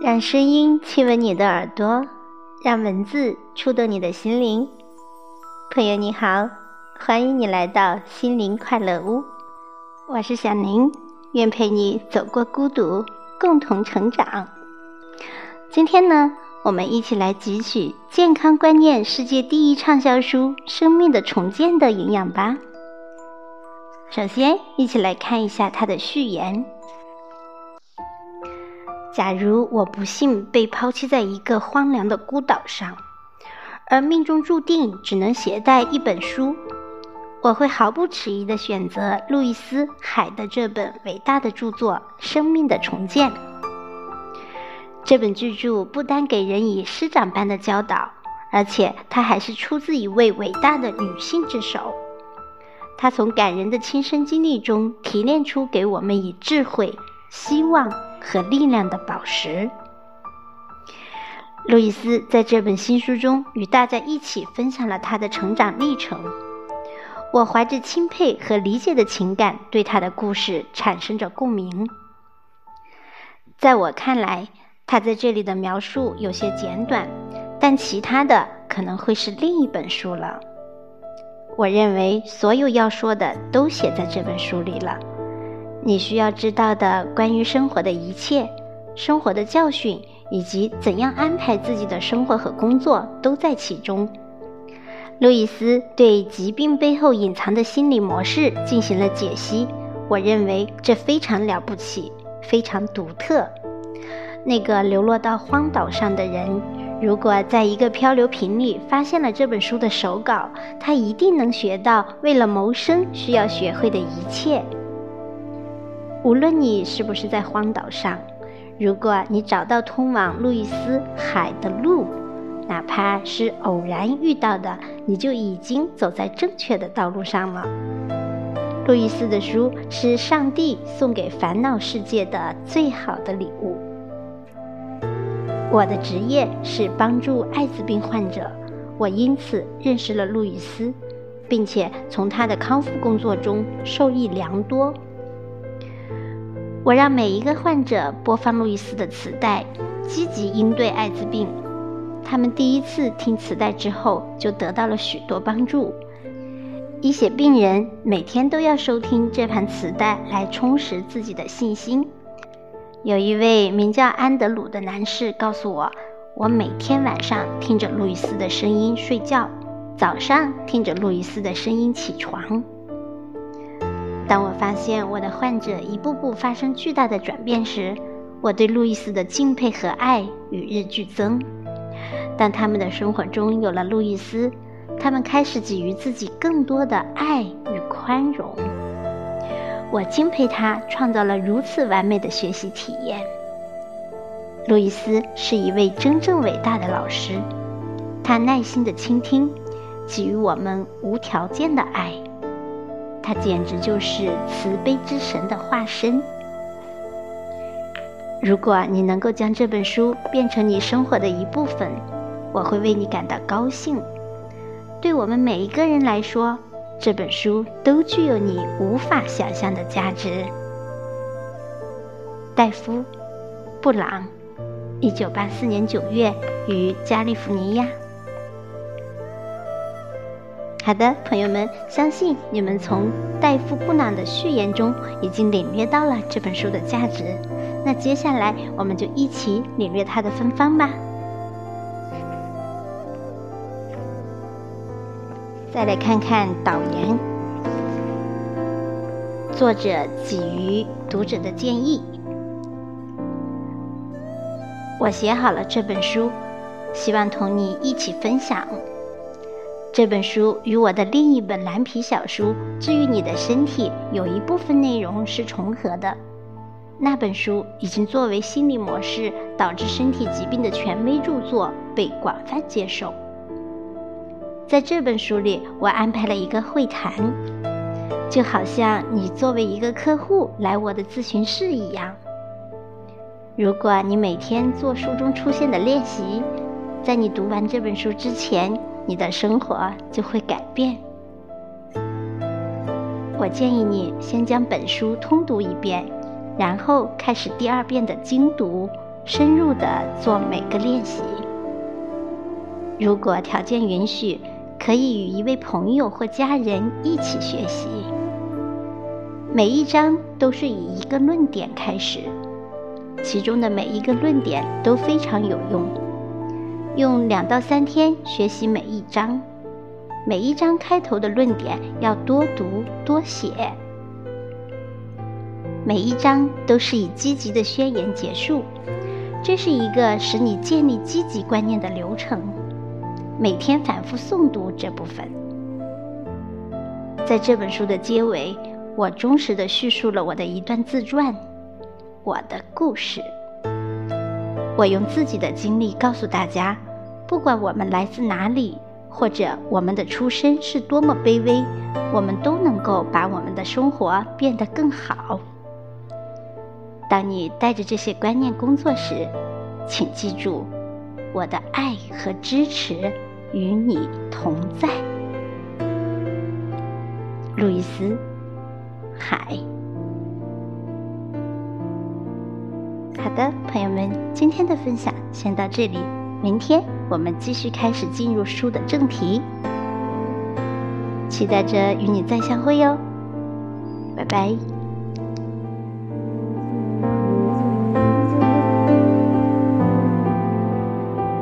让声音亲吻你的耳朵，让文字触动你的心灵。朋友你好，欢迎你来到心灵快乐屋，我是小宁，愿陪你走过孤独，共同成长。今天呢，我们一起来汲取健康观念世界第一畅销书《生命的重建》的营养吧。首先，一起来看一下它的序言。假如我不幸被抛弃在一个荒凉的孤岛上，而命中注定只能携带一本书，我会毫不迟疑地选择路易斯·海的这本伟大的著作《生命的重建》。这本巨著不单给人以师长般的教导，而且它还是出自一位伟大的女性之手。她从感人的亲身经历中提炼出给我们以智慧、希望和力量的宝石。路易斯在这本新书中与大家一起分享了他的成长历程。我怀着钦佩和理解的情感，对他的故事产生着共鸣。在我看来，他在这里的描述有些简短，但其他的可能会是另一本书了。我认为所有要说的都写在这本书里了。你需要知道的关于生活的一切、生活的教训以及怎样安排自己的生活和工作都在其中。路易斯对疾病背后隐藏的心理模式进行了解析，我认为这非常了不起，非常独特。那个流落到荒岛上的人。如果在一个漂流瓶里发现了这本书的手稿，他一定能学到为了谋生需要学会的一切。无论你是不是在荒岛上，如果你找到通往路易斯海的路，哪怕是偶然遇到的，你就已经走在正确的道路上了。路易斯的书是上帝送给烦恼世界的最好的礼物。我的职业是帮助艾滋病患者，我因此认识了路易斯，并且从他的康复工作中受益良多。我让每一个患者播放路易斯的磁带，积极应对艾滋病。他们第一次听磁带之后就得到了许多帮助。一些病人每天都要收听这盘磁带来充实自己的信心。有一位名叫安德鲁的男士告诉我，我每天晚上听着路易斯的声音睡觉，早上听着路易斯的声音起床。当我发现我的患者一步步发生巨大的转变时，我对路易斯的敬佩和爱与日俱增。当他们的生活中有了路易斯，他们开始给予自己更多的爱与宽容。我敬佩他创造了如此完美的学习体验。路易斯是一位真正伟大的老师，他耐心的倾听，给予我们无条件的爱，他简直就是慈悲之神的化身。如果你能够将这本书变成你生活的一部分，我会为你感到高兴。对我们每一个人来说。这本书都具有你无法想象的价值。戴夫·布朗，一九八四年九月于加利福尼亚。好的，朋友们，相信你们从戴夫·布朗的序言中已经领略到了这本书的价值。那接下来，我们就一起领略它的芬芳吧。再来看看导言，作者给予读者的建议。我写好了这本书，希望同你一起分享。这本书与我的另一本蓝皮小书《治愈你的身体》有一部分内容是重合的。那本书已经作为心理模式导致身体疾病的权威著作被广泛接受。在这本书里，我安排了一个会谈，就好像你作为一个客户来我的咨询室一样。如果你每天做书中出现的练习，在你读完这本书之前，你的生活就会改变。我建议你先将本书通读一遍，然后开始第二遍的精读、深入的做每个练习。如果条件允许，可以与一位朋友或家人一起学习。每一章都是以一个论点开始，其中的每一个论点都非常有用。用两到三天学习每一章，每一章开头的论点要多读多写。每一章都是以积极的宣言结束，这是一个使你建立积极观念的流程。每天反复诵读这部分。在这本书的结尾，我忠实的叙述了我的一段自传，我的故事。我用自己的经历告诉大家，不管我们来自哪里，或者我们的出身是多么卑微，我们都能够把我们的生活变得更好。当你带着这些观念工作时，请记住，我的爱和支持。与你同在，路易斯·海。好的，朋友们，今天的分享先到这里，明天我们继续开始进入书的正题，期待着与你再相会哟，拜拜。